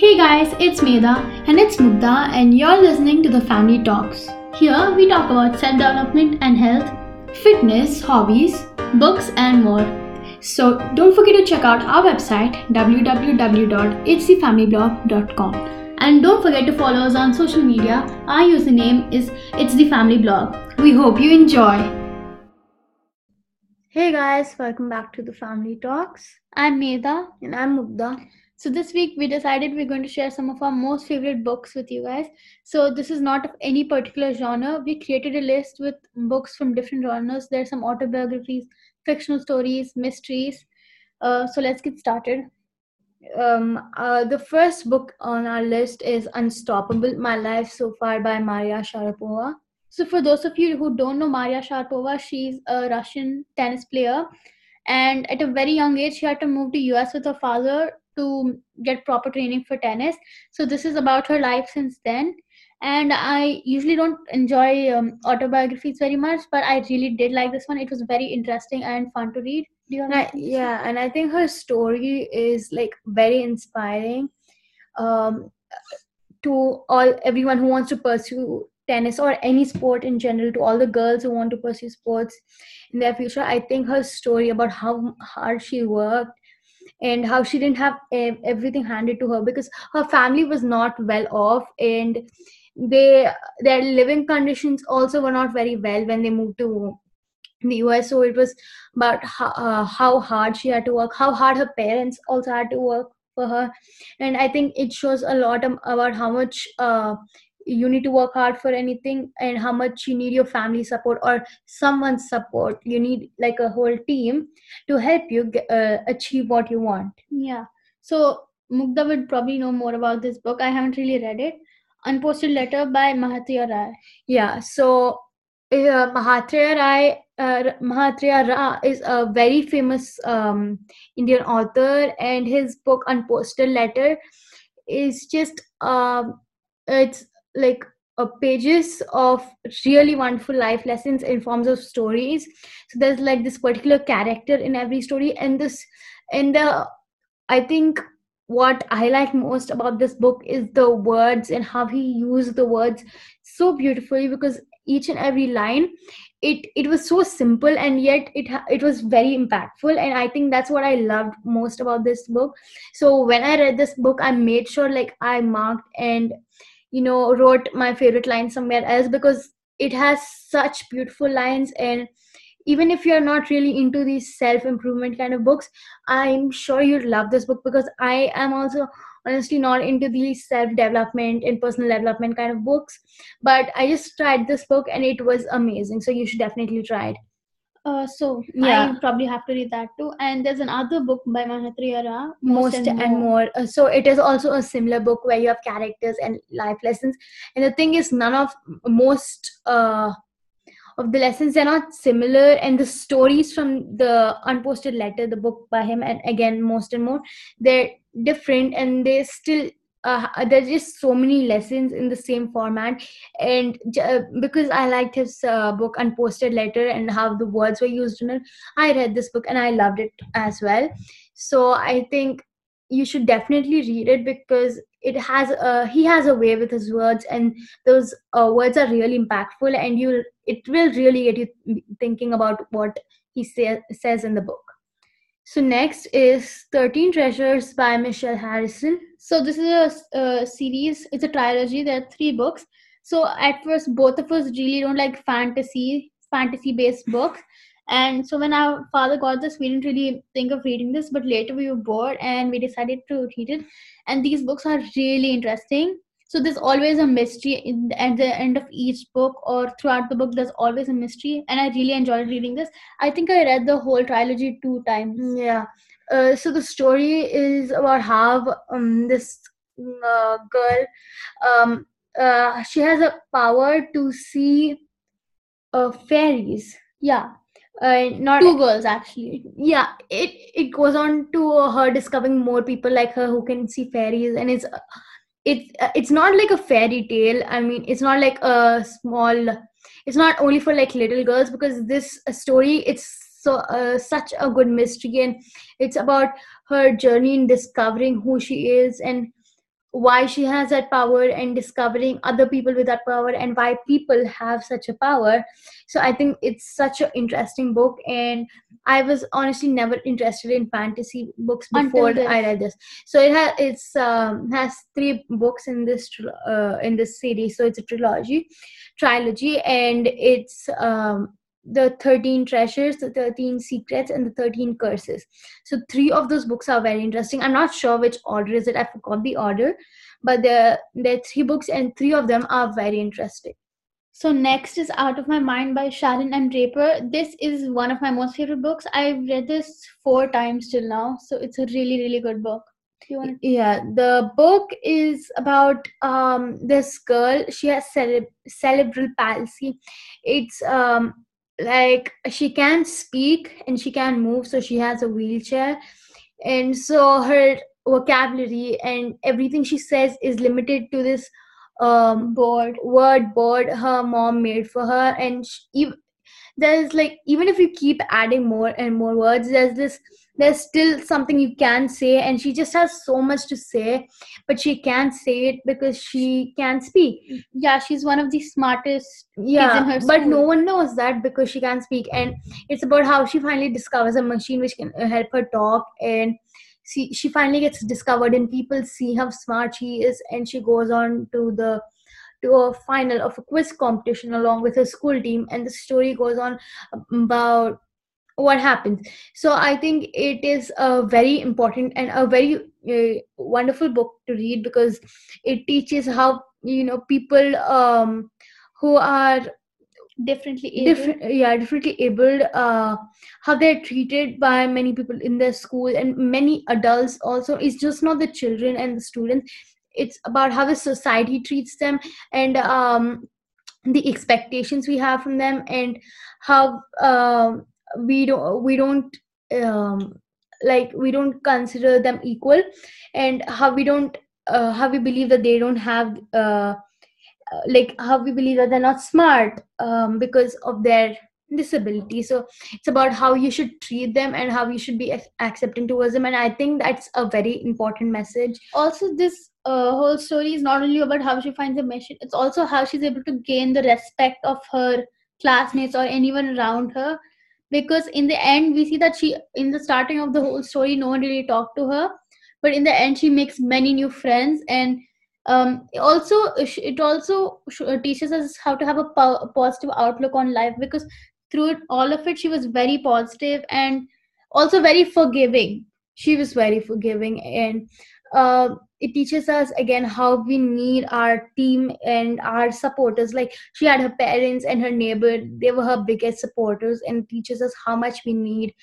Hey guys, it's Meda and it's Mugda, and you're listening to the Family Talks. Here we talk about self development and health, fitness, hobbies, books, and more. So don't forget to check out our website www.itsthefamilyblog.com and don't forget to follow us on social media. Our username is It's the Family Blog. We hope you enjoy. Hey guys, welcome back to the Family Talks. I'm Meda. And I'm Mugda. So this week we decided we're going to share some of our most favorite books with you guys. So this is not of any particular genre. We created a list with books from different genres. There's some autobiographies, fictional stories, mysteries. Uh, so let's get started. Um, uh, the first book on our list is Unstoppable My Life So Far by Maria Sharapova. So for those of you who don't know Maria Sharapova, she's a Russian tennis player. And at a very young age, she had to move to US with her father to get proper training for tennis. So this is about her life since then. And I usually don't enjoy um, autobiographies very much, but I really did like this one. It was very interesting and fun to read. Do you I, yeah, and I think her story is like very inspiring um, to all everyone who wants to pursue tennis or any sport in general to all the girls who want to pursue sports in their future i think her story about how hard she worked and how she didn't have everything handed to her because her family was not well off and they their living conditions also were not very well when they moved to the US. So it was about how, uh, how hard she had to work, how hard her parents also had to work for her, and I think it shows a lot about how much uh, you need to work hard for anything and how much you need your family support or someone's support. You need like a whole team to help you uh, achieve what you want. Yeah. So mugda would probably know more about this book. I haven't really read it. Unposted letter by mahatria rai. Yeah. So uh, mahatria rai uh, Mahatria Rai is a very famous um, Indian author, and his book Unposted Letter is just um, it's like uh, pages of really wonderful life lessons in forms of stories. So there's like this particular character in every story and this and the i think what i like most about this book is the words and how he used the words so beautifully because each and every line it it was so simple and yet it it was very impactful and i think that's what i loved most about this book. So when i read this book i made sure like i marked and you know wrote my favorite line somewhere else because it has such beautiful lines. And even if you're not really into these self improvement kind of books i'm sure you'd love this book because i am also honestly not into these self development and personal development kind of books. But i just tried this book and it was amazing. So you should definitely try it uh, so yeah. I probably have to read that too. And there's another book by Mahatria Rai, Most, Most and, and, More. more. Uh, so it is also a similar book where you have characters and life lessons. And the thing is, none of most uh, of the lessons they're not similar, and the stories from the unposted letter, the book by him, and again, Most and More, they're different, and they still uh, there's just so many lessons in the same format. And uh, because i liked his uh, book unposted letter and how the words were used in it i read this book and i loved it as well. So i think you should definitely read it because it has uh, he has a way with his words and those uh, words are really impactful and you it will really get you thinking about what he say, says in the book so next is 13 Treasures by Michelle Harrison. So this is a, a, series. It's a trilogy. There are three books. So at first, both of us really don't like fantasy, fantasy-based books. And so when our father got this, we didn't really think of reading this. But later we were bored and we decided to read it. And these books are really interesting so there's always a mystery in, at the end of each book or throughout the book there's always a mystery. And i really enjoyed reading this. I think i read the whole trilogy two times. Yeah. Uh, so the story is about how um, this uh, girl um, uh, she has a power to see uh, fairies. Yeah. Uh, not two girls actually. Yeah. It it goes on to her discovering more people like her who can see fairies. And it's it's uh, it's not like a fairy tale. I mean it's not like a small it's not only for like little girls because this uh, story it's so uh, such a good mystery and it's about her journey in discovering who she is and why she has that power and discovering other people with that power and why people have such a power. So i think it's such an interesting book and i was honestly never interested in fantasy books before i read this. So it has it's um, has three books in this uh, in this series. So it's a trilogy trilogy and it's um, the 13 treasures the 13 secrets and the 13 curses. So three of those books are very interesting. I'm not sure which order is it. I forgot the order. But there there are three books and three of them are very interesting. So next is out of my mind by sharon m. Draper. This is one of my most favorite books. I've read this four times till now. So it's a really really good book. Yeah the book is about um this girl. She has cere- cerebral palsy. It's um like she can't speak and she can't move so she has a wheelchair. And so her vocabulary and everything she says is limited to this um board word board her mom made for her. And she, there's like even if you keep adding more and more words there's this there's still something you can say and she just has so much to say but she can't say it because she can't speak. Yeah she's one of the smartest yeah but no one knows that because she can't speak and it's about how she finally discovers a machine which can help her talk and she, she finally gets discovered and people see how smart she is and she goes on to the to a final of a quiz competition along with her school team and the story goes on about what happens. So i think it is a very important and a very uh, wonderful book to read because it teaches how you know people um, who are differently able. different yeah differently able uh how they're treated by many people in their school and many adults also. It's just not the children and the students it's about how the society treats them and um the expectations we have from them and how um we don't we don't um, like we don't consider them equal and how we don't uh, how we believe that they don't have uh, uh, like how we believe that they're not smart um, because of their disability. So it's about how you should treat them and how you should be accepting towards them. And i think that's a very important message. Also this uh, whole story is not only about how she finds a mission it's also how she's able to gain the respect of her classmates or anyone around her. Because in the end we see that she in the starting of the whole story no one really talked to her. But in the end she makes many new friends and um, also it also uh, teaches us how to have a po- positive outlook on life because through all of it she was very positive and also very forgiving. She was very forgiving and uh, it teaches us again how we need our team and our supporters. Like she had her parents and her neighbor. They were her biggest supporters and teaches us how much we need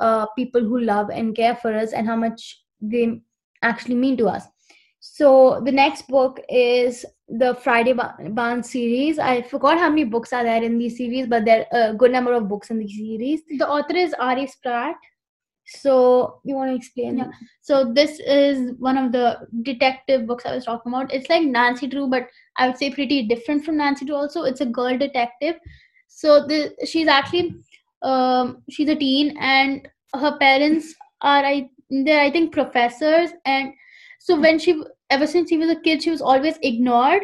uh, people who love and care for us and how much they actually mean to us. So the next book is the friday barnes series. I forgot how many books are there in these series but there are a good number of books in the series. The author is R.A. Spratt so you want to explain? Yeah. So this is one of the detective books i was talking about. It's like nancy drew but i would say pretty different from nancy drew also. It's a girl detective. So the she's actually um she's a teen and her parents are i they're i think professors. And so when she ever since she was a kid she was always ignored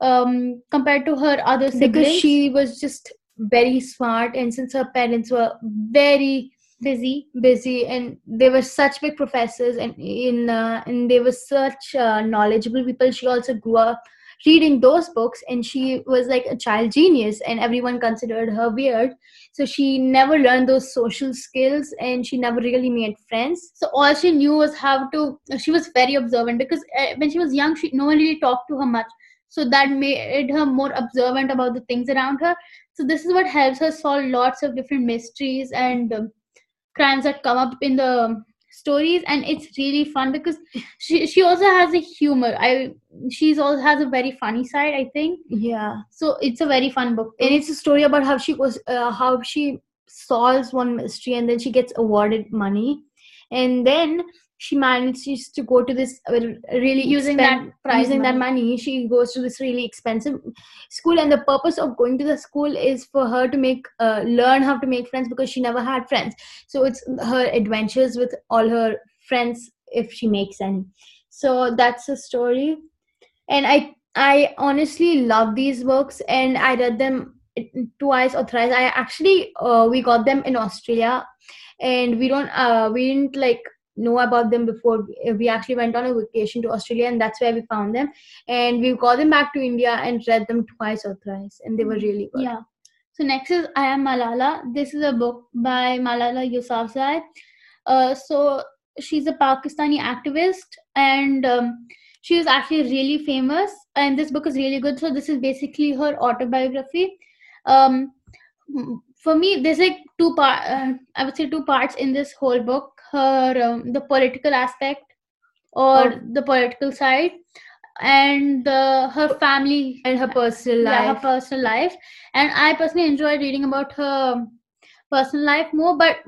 um compared to her other siblings. because she was just very smart. And since her parents were very busy. Busy and they were such big professors and in uh, and they were such uh, knowledgeable people. She also grew up reading those books and she was like a child genius and everyone considered her weird. So she never learned those social skills and she never really made friends. So all she knew was how to she was very observant because uh, when she was young she no one really talked to her much. So that made her more observant about the things around her. So this is what helps her solve lots of different mysteries and um, crimes that come up in the stories and it's really fun because she she also has a humor. I she's also has a very funny side i think. Yeah. So it's a very fun book. And it's a story about how she was uh, how she solves one mystery and then she gets awarded money. And then she manages to go to this uh, really using that using money. that money she goes to this really expensive school and the purpose of going to the school is for her to make uh, learn how to make friends because she never had friends so it's her adventures with all her friends if she makes any So that's the story. And I I honestly love these books and I read them twice or thrice. I actually uh, we got them in Australia and we don't uh, we didn't like know about them before we actually went on a vacation to australia and that's where we found them and we got them back to india and read them twice or thrice and they were really good Yeah. So next is I Am Malala. This is a book by Malala Yousafzai. Uh, so she's a Pakistani activist, and um, she was actually really famous. And this book is really good. So this is basically her autobiography. Um, for me, there's like two part. Uh, I would say two parts in this whole book. Her um, the political aspect or Oh. the political side, and her family and her personal life yeah, her personal life. And I personally enjoyed reading about her personal life more, but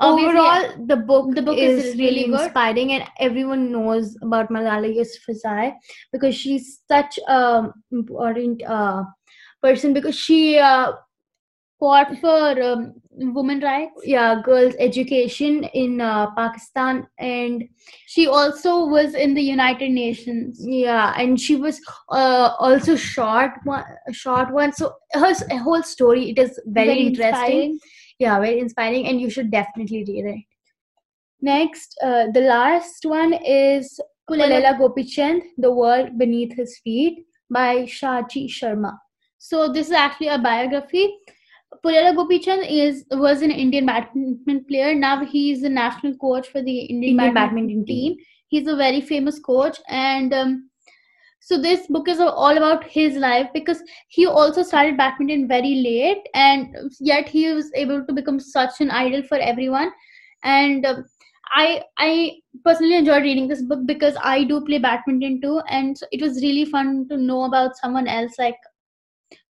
overall the book the book is, is really really inspiring and everyone knows about malala yousafzai because she's such a important uh, person because she uh, fought for um, women rights. yeah girls education in uh, pakistan and She also was in the United Nations. yeah and she was uh, also short one short one so her whole story it is very, interesting inspiring. yeah very inspiring and you should definitely read it Next, uh, the last one is Pullela Gopichand, The World Beneath His Feet by Shachi Sharma. So this is actually a biography. Pullela Gopichand is was an Indian badminton player. Now he is the national coach for the Indian, Indian badminton, badminton team. He's a very famous coach, and um, so this book is all about his life because he also started badminton very late, and yet he was able to become such an idol for everyone. And um, I I personally enjoyed reading this book because I do play badminton too, and so it was really fun to know about someone else like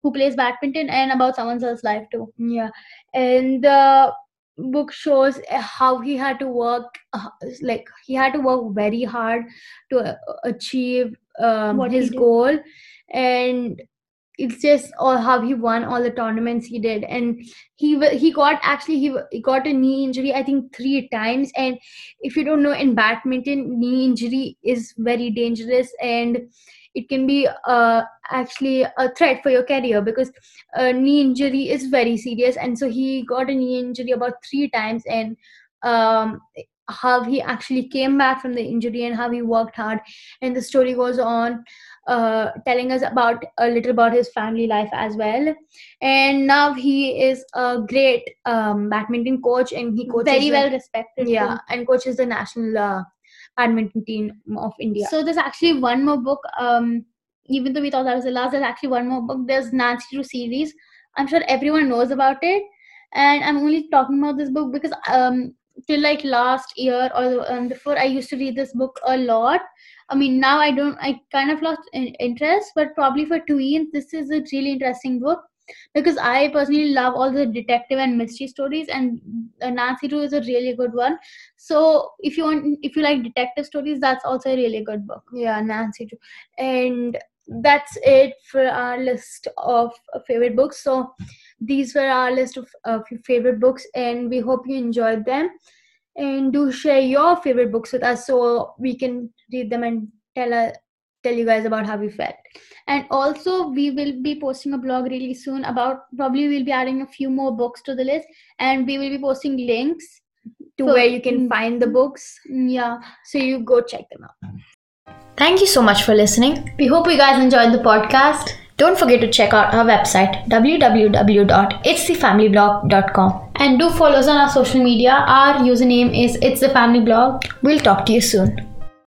who plays badminton and about someone else's life too. Yeah, and the book shows how he had to work, uh, like he had to work very hard to uh, achieve um, his goal, and it's just all how he won all the tournaments he did, and he he got actually he, he got a knee injury I think three times, and if you don't know in badminton knee injury is very dangerous. And it can be uh, actually a threat for your career because a knee injury is very serious and so he got a knee injury about three times and um, how he actually came back from the injury and how he worked hard and the story goes on uh, telling us about a little about his family life as well and now he is a great um, badminton coach and he coaches Very the- well respected. yeah too. and coaches the national uh, badminton team of india So there's actually one more book. Um, even though we thought that was the last, there's actually one more book. There's Nancy Drew series. I'm sure everyone knows about it, and I'm only talking about this book because um, till like last year or um, before, I used to read this book a lot. I mean, now I don't. I kind of lost interest, but probably for tweens, this is a really interesting book because I personally love all the detective and mystery stories, and uh, Nancy Drew is a really good one. So if you want, if you like detective stories, that's also a really good book. yeah nancy Drew. and that's it for our list of uh, favorite books so these were our list of uh, favorite books and we hope you enjoyed them and do share your favorite books with us so we can read them and tell uh, tell you guys about how we felt And also, we will be posting a blog really soon about probably we'll be adding a few more books to the list, and we will be posting links. to For- where you can mm. find the books Mm, Yeah. so you go check them out Thank you so much for listening. We hope you guys enjoyed the podcast. Don't forget to check out our website www.itsthefamilyblog.com. And do follow us on our social media. Our username is It's the Family Blog. We'll talk to you soon.